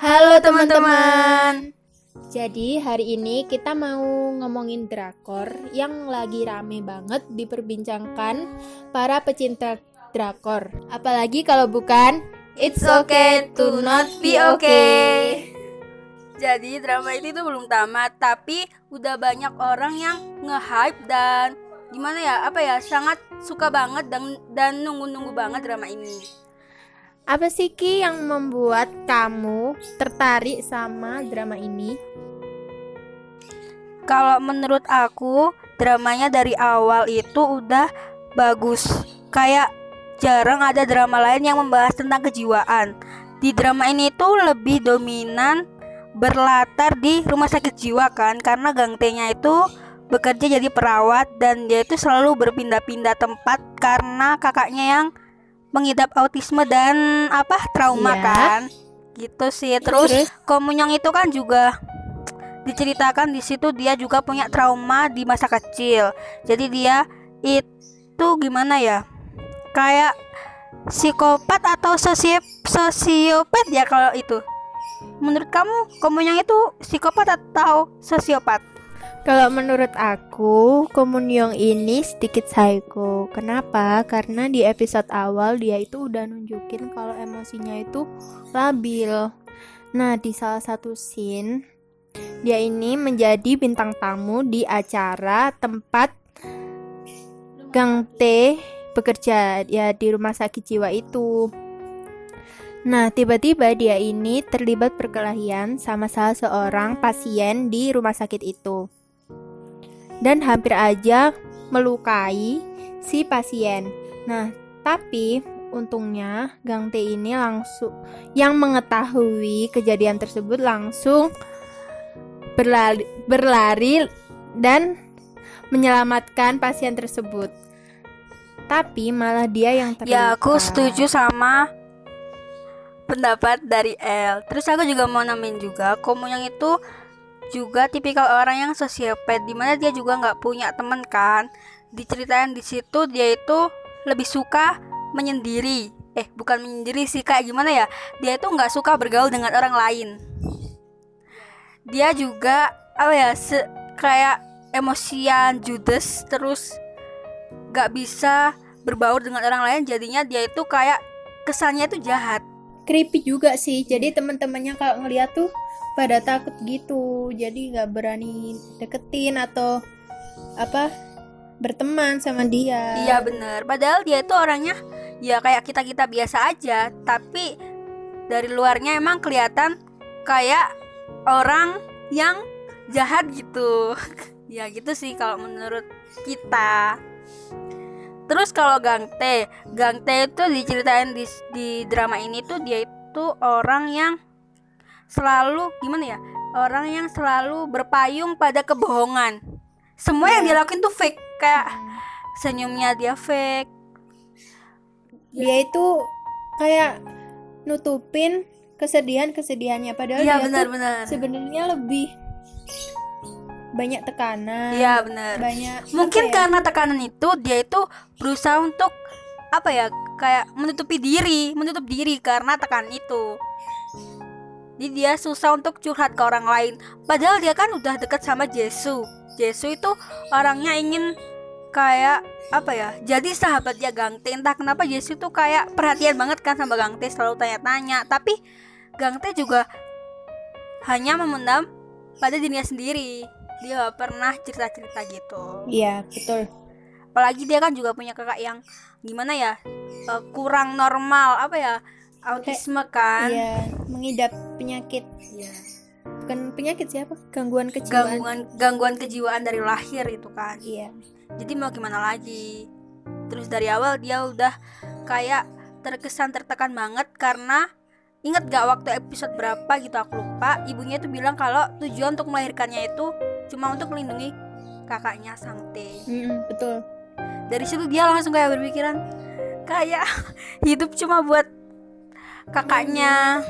Halo teman-teman. Jadi hari ini kita mau ngomongin drakor yang lagi rame banget diperbincangkan para pecinta drakor. Apalagi kalau bukan It's okay to not be okay. Jadi drama ini tuh belum tamat, tapi udah banyak orang yang nge-hype dan gimana ya, apa ya, sangat suka banget dan dan nunggu-nunggu banget drama ini. Apa sih Ki yang membuat kamu tertarik sama drama ini? Kalau menurut aku, dramanya dari awal itu udah bagus. Kayak jarang ada drama lain yang membahas tentang kejiwaan. Di drama ini tuh lebih dominan berlatar di rumah sakit jiwa kan karena Gang T-nya itu bekerja jadi perawat dan dia itu selalu berpindah-pindah tempat karena kakaknya yang mengidap autisme dan apa trauma Iya. kan? Gitu sih. Terus, Terus? Komunyong itu kan juga diceritakan di situ dia juga punya trauma di masa kecil. Jadi dia itu gimana ya? Kayak psikopat atau sosiop sosiopat ya kalau itu. Menurut kamu Komunyong itu psikopat atau sosiopat Kalau menurut aku, Komunyong ini sedikit psycho. Kenapa? Karena di episode awal dia itu udah nunjukin kalau emosinya itu labil. Nah, di salah satu scene dia ini menjadi bintang tamu di acara tempat Gang T bekerja ya di rumah sakit jiwa itu. Nah, tiba-tiba dia ini terlibat perkelahian sama salah seorang pasien di rumah sakit itu dan hampir aja melukai si pasien. Nah, tapi untungnya Gang T ini langsung yang mengetahui kejadian tersebut langsung berlari, berlari dan menyelamatkan pasien tersebut. Tapi malah dia yang terluka. Ya aku setuju sama pendapat dari L. Terus aku juga mau namain juga Komunyong itu juga tipikal orang yang sosiopat di mana dia juga nggak punya teman kan. Diceritain di situ dia itu lebih suka menyendiri. Eh bukan menyendiri sih kayak gimana ya? Dia itu nggak suka bergaul dengan orang lain. Dia juga apa ya se- kayak emosian judes terus nggak bisa berbaur dengan orang lain jadinya dia itu kayak kesannya itu jahat creepy juga sih. Jadi teman-temannya kalau ngeliat tuh pada takut gitu. Jadi nggak berani deketin atau apa berteman sama dia. iya bener padahal dia itu orangnya ya kayak kita kita biasa aja tapi dari luarnya emang kelihatan kayak orang yang jahat gitu ya gitu sih kalau menurut kita terus kalau Gang T Gang T itu diceritain di, di drama ini tuh dia itu orang yang selalu gimana ya orang yang selalu berpayung pada kebohongan. Semua yang dia lakuin tuh fake kayak senyumnya dia fake. Dia itu kayak nutupin kesedihan-kesedihannya padahal iya dia tuh benar-benar sebenarnya lebih banyak tekanan. iya benar. Banyak mungkin ya? karena tekanan itu dia itu berusaha untuk apa ya kayak menutupi diri menutup diri karena tekanan itu jadi dia susah untuk curhat ke orang lain. Padahal dia kan udah deket sama Jesu. Jesu itu orangnya ingin kayak apa ya jadi sahabatnya Gang T. Entah kenapa Jesu tuh kayak perhatian banget kan sama Gang T selalu tanya-tanya. Tapi Gang T juga hanya memendam pada dirinya sendiri. Dia gak pernah cerita-cerita gitu. Iya, betul. apalagi dia kan juga punya kakak yang gimana ya eh, kurang normal apa ya autisme kan Iya, mengidap penyakit. Iya. Bukan penyakit siapa? Gangguan kejiwaan. gangguan gangguan kejiwaan dari lahir itu kan Iya. jadi mau gimana lagi terus dari awal dia udah kayak terkesan tertekan banget karena inget gak waktu episode berapa gitu aku lupa ibunya itu bilang kalau tujuan untuk melahirkannya itu cuma untuk melindungi kakaknya Sangte Mm-mm, betul. dari situ dia langsung kayak berpikiran kayak hidup cuma buat kakaknya.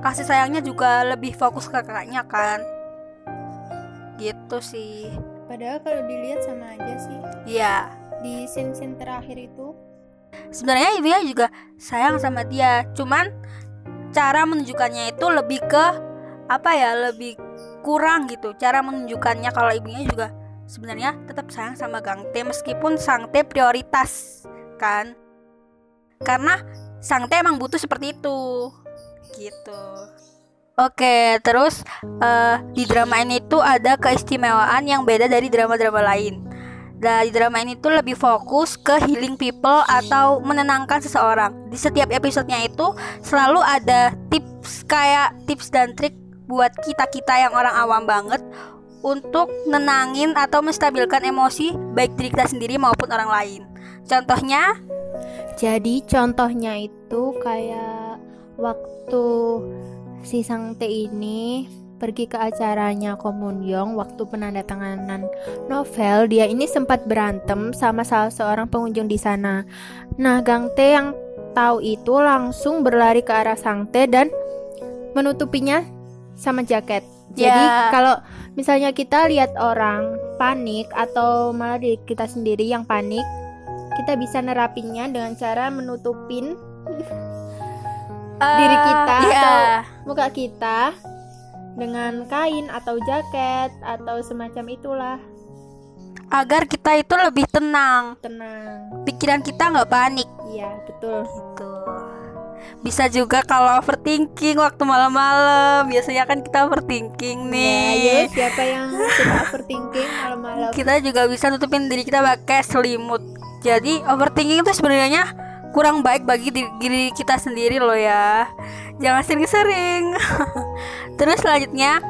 Kasih sayangnya juga lebih fokus ke kakaknya kan. Gitu sih. Padahal kalau dilihat sama aja sih. iya. Di scene-scene terakhir itu. Sebenarnya ibunya juga sayang sama dia cuman cara menunjukkannya itu lebih ke apa ya lebih kurang gitu. Cara menunjukkannya kalau ibunya juga sebenarnya tetap sayang sama Gang T meskipun Sang T prioritas kan? Karena Sang T emang butuh seperti itu gitu Oke, terus uh, di drama ini tuh ada keistimewaan yang beda dari drama-drama lain. Dan di drama ini tuh lebih fokus ke healing people atau menenangkan seseorang. Di setiap episodenya itu selalu ada tips kayak tips dan trik buat kita-kita yang orang awam banget untuk nenangin atau menstabilkan emosi baik diri kita sendiri maupun orang lain. Contohnya? Jadi contohnya itu kayak waktu si Sang Te ini pergi ke acaranya Komunyong waktu penandatanganan novel dia ini sempat berantem sama salah seorang pengunjung di sana. Nah, Gang Te yang tahu itu langsung berlari ke arah Sang Te dan menutupinya sama jaket. Jadi yeah. kalau misalnya kita lihat orang panik atau malah diri kita sendiri yang panik, kita bisa nerapinya dengan cara menutupin uh, diri kita yeah. atau muka kita dengan kain atau jaket atau semacam itulah. Agar kita itu lebih tenang. Tenang. Pikiran kita nggak panik. Iya betul. Gitu. Bisa juga kalau overthinking waktu malam-malam. Biasanya kan kita overthinking nih. ya, ya siapa yang suka overthinking malam-malam? Kita juga bisa nutupin diri kita pakai selimut jadi overthinking itu sebenarnya kurang baik bagi diri kita sendiri loh ya. Jangan sering-sering. Terus selanjutnya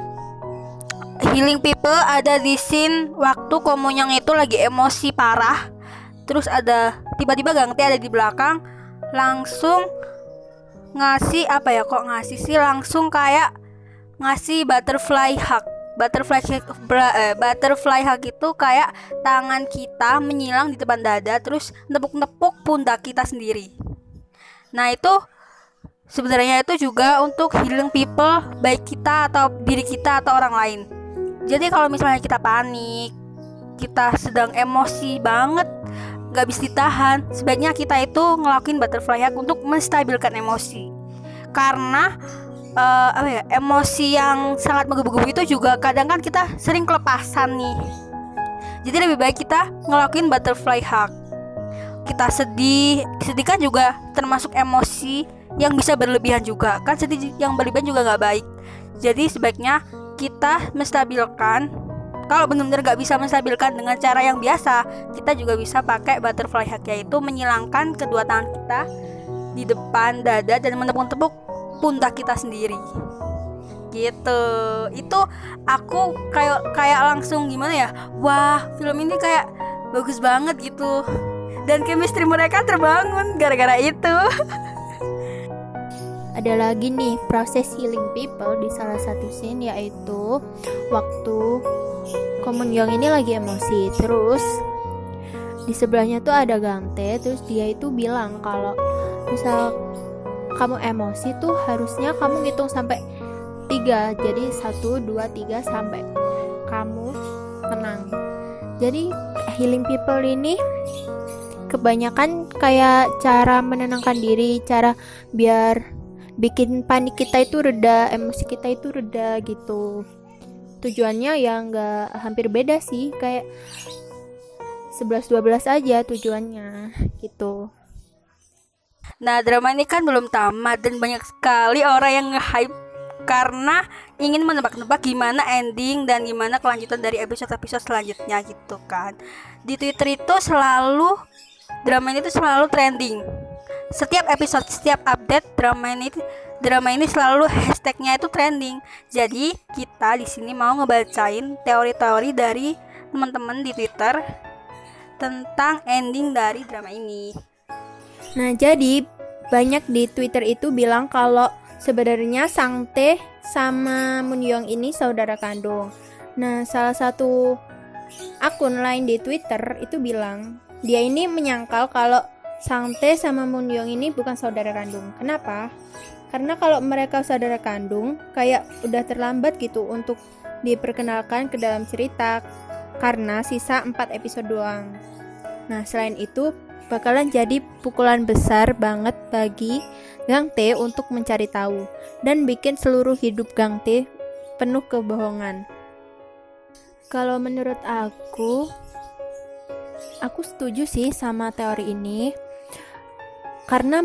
healing people ada di scene waktu Komonyang itu lagi emosi parah. Terus ada tiba-tiba Gang T ada di belakang langsung ngasih apa ya kok ngasih sih? Langsung kayak ngasih butterfly hug butterfly eh, butterfly hug itu kayak tangan kita menyilang di depan dada terus nepuk-nepuk pundak kita sendiri. Nah, itu sebenarnya itu juga untuk healing people baik kita atau diri kita atau orang lain. Jadi kalau misalnya kita panik, kita sedang emosi banget, nggak bisa ditahan, sebaiknya kita itu ngelakuin butterfly hug untuk menstabilkan emosi. Karena uh, apa ya emosi yang sangat menggebu-gebu itu juga kadang kan kita sering kelepasan nih. Jadi lebih baik kita ngelakuin butterfly hug. Kita sedih sedih kan juga termasuk emosi yang bisa berlebihan juga. Kan sedih yang berlebihan juga nggak baik. Jadi sebaiknya kita menstabilkan. Kalau benar-benar nggak bisa menstabilkan dengan cara yang biasa kita juga bisa pakai butterfly hug yaitu menyilangkan kedua tangan kita di depan dada dan menepuk-tepuk pundak kita sendiri. Gitu. Itu aku kayak kayak langsung gimana ya? Wah film ini kayak bagus banget gitu. Dan chemistry mereka terbangun gara-gara itu. Ada lagi nih proses healing people di salah satu scene yaitu waktu Komun Young ini lagi emosi. Terus di sebelahnya tuh ada Gangte terus dia itu bilang kalau misal kamu emosi tuh harusnya kamu ngitung sampai tiga. Jadi satu dua tiga sampai kamu tenang. Jadi healing people ini kebanyakan kayak cara menenangkan diri cara biar bikin panik kita itu reda emosi kita itu reda gitu. Tujuannya ya nggak hampir beda sih kayak 11-12 aja tujuannya gitu Nah, drama ini kan belum tamat dan banyak sekali orang yang nge-hype karena ingin menebak-nebak gimana ending dan gimana kelanjutan dari episode-episode selanjutnya gitu kan. Di Twitter itu selalu drama ini tuh selalu trending. Setiap episode, setiap update drama ini drama ini selalu hashtagnya itu trending. Jadi kita di sini mau ngebacain teori-teori dari teman-teman di Twitter tentang ending dari drama ini. Nah, jadi banyak di Twitter itu bilang kalau sebenarnya Sang Teh sama Munyong ini saudara kandung. Nah, salah satu akun lain di Twitter itu bilang dia ini menyangkal kalau Sang Teh sama Munyong ini bukan saudara kandung. Kenapa? Karena kalau mereka saudara kandung, kayak udah terlambat gitu untuk diperkenalkan ke dalam cerita karena sisa 4 episode doang. Nah, selain itu, bakalan jadi pukulan besar banget bagi Gang T untuk mencari tahu dan bikin seluruh hidup Gang T penuh kebohongan. Kalau menurut aku, aku setuju sih sama teori ini karena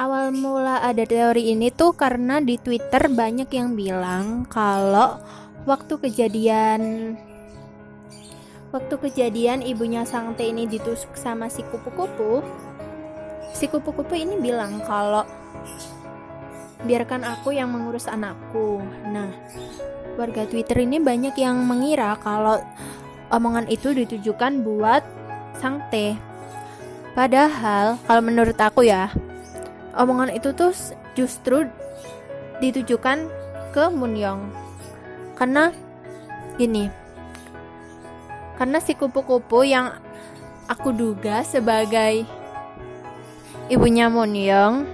awal mula ada teori ini tuh karena di Twitter banyak yang bilang kalau waktu kejadian waktu kejadian ibunya Sangte ini ditusuk sama si kupu-kupu si kupu-kupu ini bilang kalau biarkan aku yang mengurus anakku. Nah warga Twitter ini banyak yang mengira kalau omongan itu ditujukan buat Sangte padahal kalau menurut aku ya omongan itu tuh justru ditujukan ke Munyong karena gini karena si kupu-kupu yang aku duga sebagai ibunya Munyong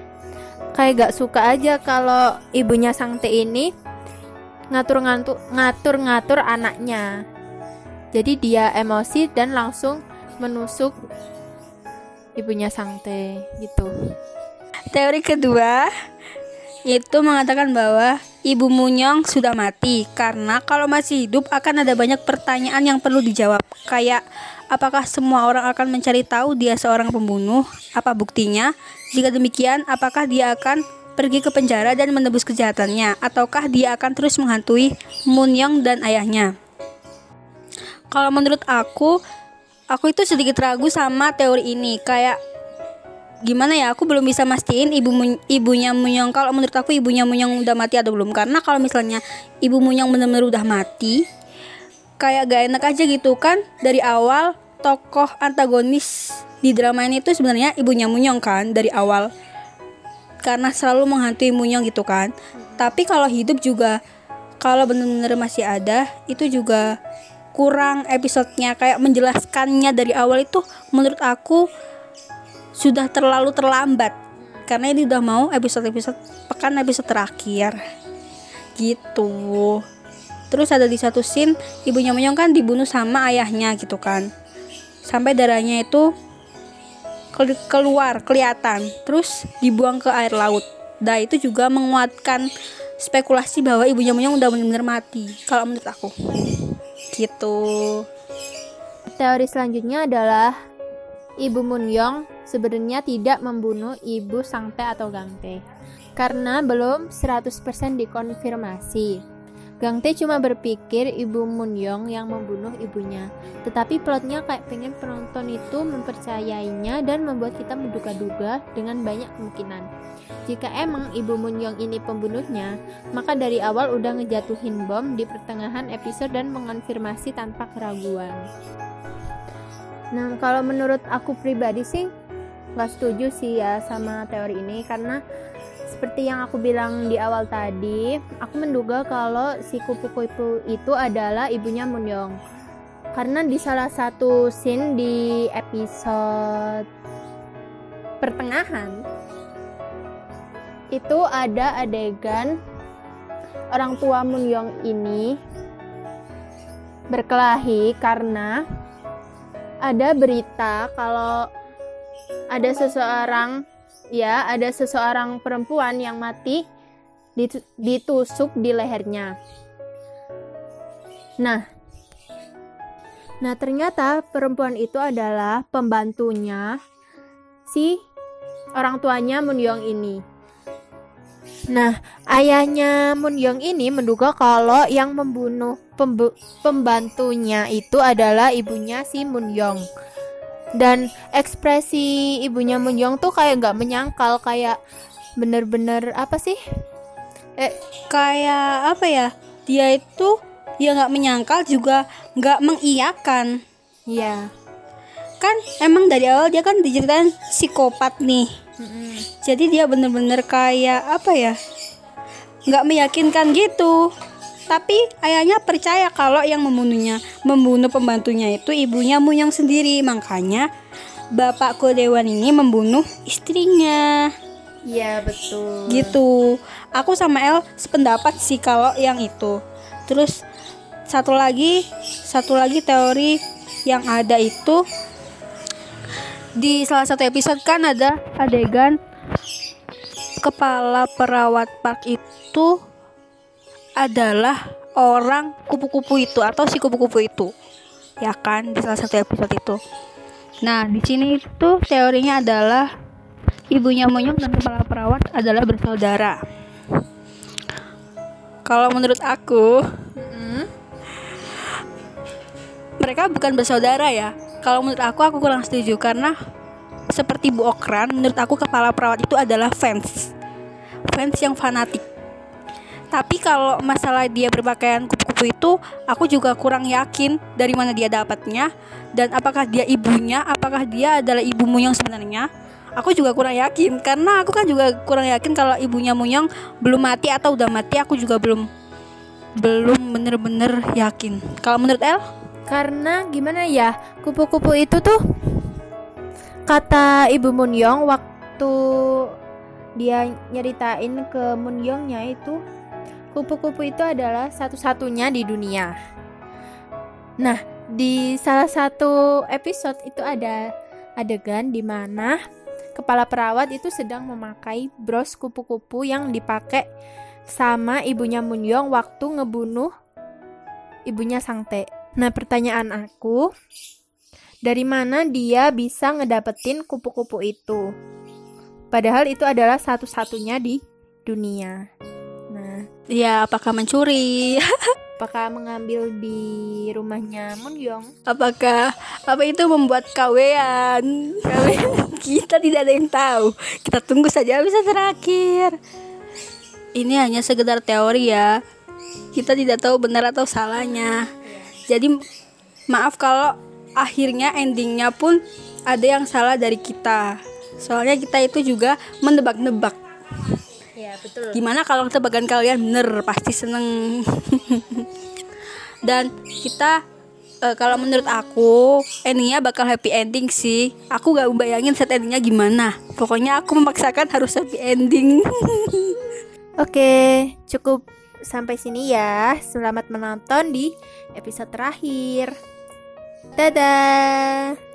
kayak gak suka aja kalau ibunya Sangte ini ngatur-ngatur ngatur-ngatur anaknya. Jadi dia emosi dan langsung menusuk ibunya Sangte gitu. Teori kedua itu mengatakan bahwa Ibu Munyong sudah mati karena kalau masih hidup akan ada banyak pertanyaan yang perlu dijawab. Kayak apakah semua orang akan mencari tahu dia seorang pembunuh? Apa buktinya? Jika demikian, apakah dia akan pergi ke penjara dan menebus kejahatannya ataukah dia akan terus menghantui Munyong dan ayahnya? Kalau menurut aku, aku itu sedikit ragu sama teori ini. Kayak gimana ya aku belum bisa mastiin ibu ibunya Munyong. Kalau menurut aku ibunya Munyong udah mati atau belum? Karena kalau misalnya ibu Munyong benar-benar udah mati kayak gak enak aja gitu kan. Dari awal tokoh antagonis di drama ini tuh sebenarnya ibunya Munyong kan dari awal. Karena selalu menghantui Munyong gitu kan. Tapi kalau hidup juga kalau benar-benar masih ada itu juga kurang episodenya. Kayak menjelaskannya dari awal itu menurut aku sudah terlalu terlambat. Karena ini udah mau episode-episode pekan episode terakhir. Gitu. Terus ada di satu scene ibunya Menyong kan dibunuh sama ayahnya gitu kan. Sampai darahnya itu keluar kelihatan. Terus dibuang ke air laut. Nah itu juga menguatkan spekulasi bahwa ibunya Menyong udah benar-benar mati kalau menurut aku. Gitu. Teori selanjutnya adalah Ibu Munyong sebenarnya tidak membunuh ibu Sangte atau Gangte karena belum 100% dikonfirmasi. Gangte cuma berpikir ibu Munyong yang membunuh ibunya, tetapi plotnya kayak pengen penonton itu mempercayainya dan membuat kita menduga-duga dengan banyak kemungkinan. Jika emang ibu Munyong ini pembunuhnya, maka dari awal udah ngejatuhin bom di pertengahan episode dan mengonfirmasi tanpa keraguan. Nah, kalau menurut aku pribadi sih nggak setuju sih ya sama teori ini karena seperti yang aku bilang di awal tadi, aku menduga kalau si kupu-kupu itu adalah ibunya Munyong. Karena di salah satu scene di episode pertengahan itu ada adegan orang tua Munyong ini berkelahi karena ada berita kalau ada seseorang ya ada seseorang perempuan yang mati ditusuk di lehernya. Nah, nah ternyata perempuan itu adalah pembantunya si orang tuanya Munyong ini. Nah, ayahnya Munyong ini menduga kalau yang membunuh pembantunya itu adalah ibunya si Munyong dan ekspresi ibunya Munjong tuh kayak nggak menyangkal kayak bener-bener apa sih? Eh kayak apa ya? Dia itu ya nggak menyangkal juga nggak mengiyakan. Ya kan emang dari awal dia kan dijadikan psikopat nih. Mm-hmm. jadi dia bener-bener kayak apa ya? Nggak meyakinkan gitu tapi ayahnya percaya kalau yang membunuhnya, membunuh pembantunya itu ibunya Munyong sendiri. Makanya bapak Kodewan ini membunuh istrinya. Iya betul. Gitu. Aku sama El sependapat sih kalau yang itu. Terus satu lagi, satu lagi teori yang ada itu di salah satu episode kan ada adegan kepala perawat park itu adalah orang kupu-kupu itu atau si kupu-kupu itu. Ya kan di salah satu episode itu. Nah di sini itu teorinya adalah ibunya monyong dan kepala perawat adalah bersaudara. Kalau menurut aku mereka bukan bersaudara ya. Kalau menurut aku aku kurang setuju karena seperti Bu Okran menurut aku kepala perawat itu adalah fans. Fans yang fanatik tapi kalau masalah dia berpakaian kupu-kupu itu aku juga kurang yakin dari mana dia dapatnya. Dan apakah dia ibunya apakah dia adalah ibu Muyong sebenarnya? Aku juga kurang yakin. Karena aku kan juga kurang yakin kalau ibunya Muyong belum mati atau udah mati aku juga belum belum bener-bener yakin. Kalau menurut El? Karena gimana ya, kupu-kupu itu tuh kata Ibu Munyong waktu dia nyeritain ke Munyongnya itu kupu-kupu itu adalah satu-satunya di dunia. Nah, di salah satu episode itu ada adegan di mana kepala perawat itu sedang memakai bros kupu-kupu yang dipakai sama ibunya Munyong waktu ngebunuh ibunya Sangte. Nah, pertanyaan aku, dari mana dia bisa ngedapetin kupu-kupu itu? Padahal itu adalah satu-satunya di dunia. Ya apakah mencuri? Apakah mengambil di rumahnya Munyong? apakah apa itu membuat kawean? Kita tidak ada yang tahu. Kita tunggu saja bisa terakhir. Ini hanya sekedar teori ya. Kita tidak tahu benar atau salahnya. Jadi maaf kalau akhirnya endingnya pun ada yang salah dari kita. Soalnya kita itu juga menebak-nebak Ya, betul. gimana kalau tebakan kalian bener pasti seneng dan kita eh, kalau menurut aku endingnya bakal happy ending sih aku gak bayangin set endingnya gimana pokoknya aku memaksakan harus happy ending Oke, cukup sampai sini ya. Selamat menonton di episode terakhir. Dadah.